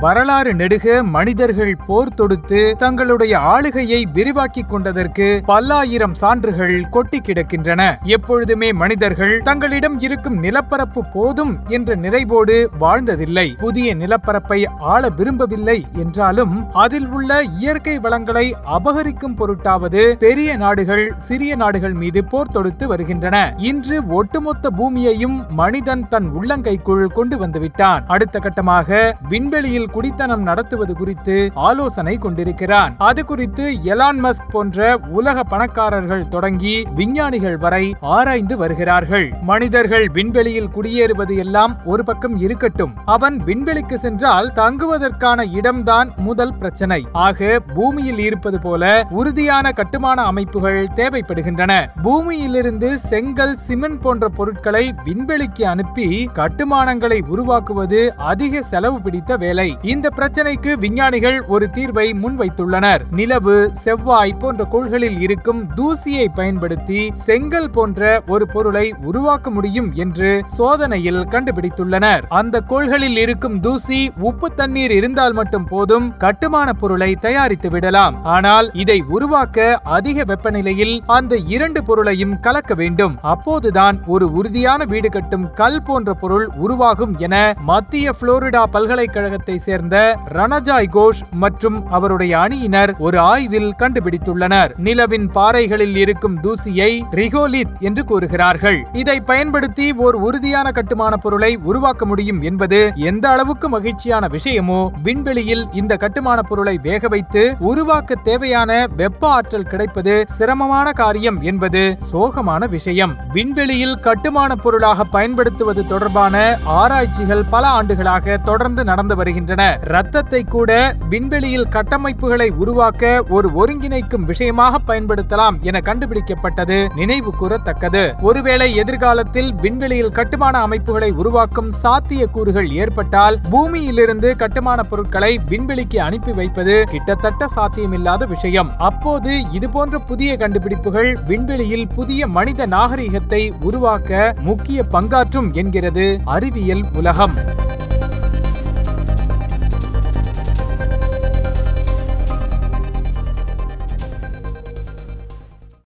வரலாறு நெடுக மனிதர்கள் போர் தொடுத்து தங்களுடைய ஆளுகையை விரிவாக்கிக் கொண்டதற்கு பல்லாயிரம் சான்றுகள் கொட்டி கிடக்கின்றன. எப்பொழுதுமே மனிதர்கள் தங்களிடம் இருக்கும் நிலப்பரப்பு போதும் என்ற நிறைவோடு வாழ்ந்ததில்லை. புதிய நிலப்பரப்பை ஆள விரும்பவில்லை என்றாலும் அதில் உள்ள இயற்கை வளங்களை அபகரிக்கும் பொருட்டாவது பெரிய நாடுகள் சிறிய நாடுகள் மீது போர் தொடுத்து வருகின்றன. இன்று ஒட்டுமொத்த பூமியையும் மனிதன் தன் உள்ளங்கைக்குள் கொண்டு வந்துவிட்டான் அடுத்த கட்டமாக விண்வெளியில் குடித்தனம் நடத்துவது குறித்து ஆலோசனை கொண்டிருக்கிறான். அது குறித்து எலான் மஸ்க் போன்ற உலக பணக்காரர்கள் தொடங்கி விஞ்ஞானிகள் வரை ஆராய்ந்து வருகிறார்கள். மனிதர்கள் விண்வெளியில் குடியேறுவது எல்லாம் ஒரு பக்கம் இருக்கட்டும். அவன் விண்வெளிக்கு சென்றால் தங்குவதற்கான இடம்தான் முதல் பிரச்சனை. ஆக பூமியில் இருப்பது போல உறுதியான கட்டுமான அமைப்புகள் தேவைப்படுகின்றன. பூமியிலிருந்து செங்கல் சிமெண்ட் போன்ற பொருட்களை விண்வெளிக்கு அனுப்பி கட்டுமானங்களை உருவாக்குவது அதிக செலவு பிடித்த வேலை. இந்த பிரச்சனைக்கு விஞ்ஞானிகள் ஒரு தீர்வை முன்வைத்துள்ளனர். நிலவு செவ்வாய் போன்ற கோள்களில் இருக்கும் தூசியை பயன்படுத்தி செங்கல் போன்ற ஒரு பொருளை உருவாக்க முடியும் என்று சோதனையில் கண்டுபிடித்துள்ளனர். அந்த கோள்களில் இருக்கும் தூசி உப்பு தண்ணீர் இருந்தால் மட்டும் போதும் கட்டுமான பொருளை தயாரித்து விடலாம். ஆனால் இதை உருவாக்க அதிக வெப்பநிலையில் அந்த இரண்டு பொருளையும் கலக்க வேண்டும். அப்போதுதான் ஒரு உறுதியான வீடு கட்டும் கல் போன்ற பொருள் உருவாகும் என மத்திய புளோரிடா பல்கலைக்கழகத்தை சேர்ந்த ரணஜாய் கோஷ் மற்றும் அவருடைய அணியினர் ஒரு ஆய்வில் கண்டுபிடித்துள்ளனர். நிலவின் பாறைகளில் இருக்கும் தூசியை ரிகோலித் என்று கூறுகிறார்கள். இதை பயன்படுத்தி ஓர் உறுதியான கட்டுமான பொருளை உருவாக்க முடியும் என்பது எந்த அளவுக்கு மகிழ்ச்சியான விஷயமோ விண்வெளியில் இந்த கட்டுமான பொருளை வேக வைத்து உருவாக்க தேவையான வெப்ப ஆற்றல் கிடைப்பது சிரமமான காரியம் என்பது சோகமான விஷயம். விண்வெளியில் கட்டுமான பொருளாக பயன்படுத்துவது தொடர்பான ஆராய்ச்சிகள் பல ஆண்டுகளாக தொடர்ந்து நடந்து வருகின்றன. ரத்தத்தை கூட விண்வெளியில் கட்டமைப்புகளை உருவாக்க ஒரு ஒருங்கிணைக்கும் விஷயமாக பயன்படுத்தலாம் என கண்டுபிடிக்கப்பட்டது நினைவு கூறத்தக்கது. ஒருவேளை எதிர்காலத்தில் விண்வெளியில் கட்டுமான அமைப்புகளை உருவாக்கும் சாத்திய கூறுகள் ஏற்பட்டால் பூமியிலிருந்து கட்டுமான பொருட்களை விண்வெளிக்கு அனுப்பி வைப்பது கிட்டத்தட்ட சாத்தியமில்லாத விஷயம். அப்போது இதுபோன்ற புதிய கண்டுபிடிப்புகள் விண்வெளியில் புதிய மனித நாகரிகத்தை உருவாக்க முக்கிய பங்காற்றும் என்கிறது அறிவியல் உலகம்.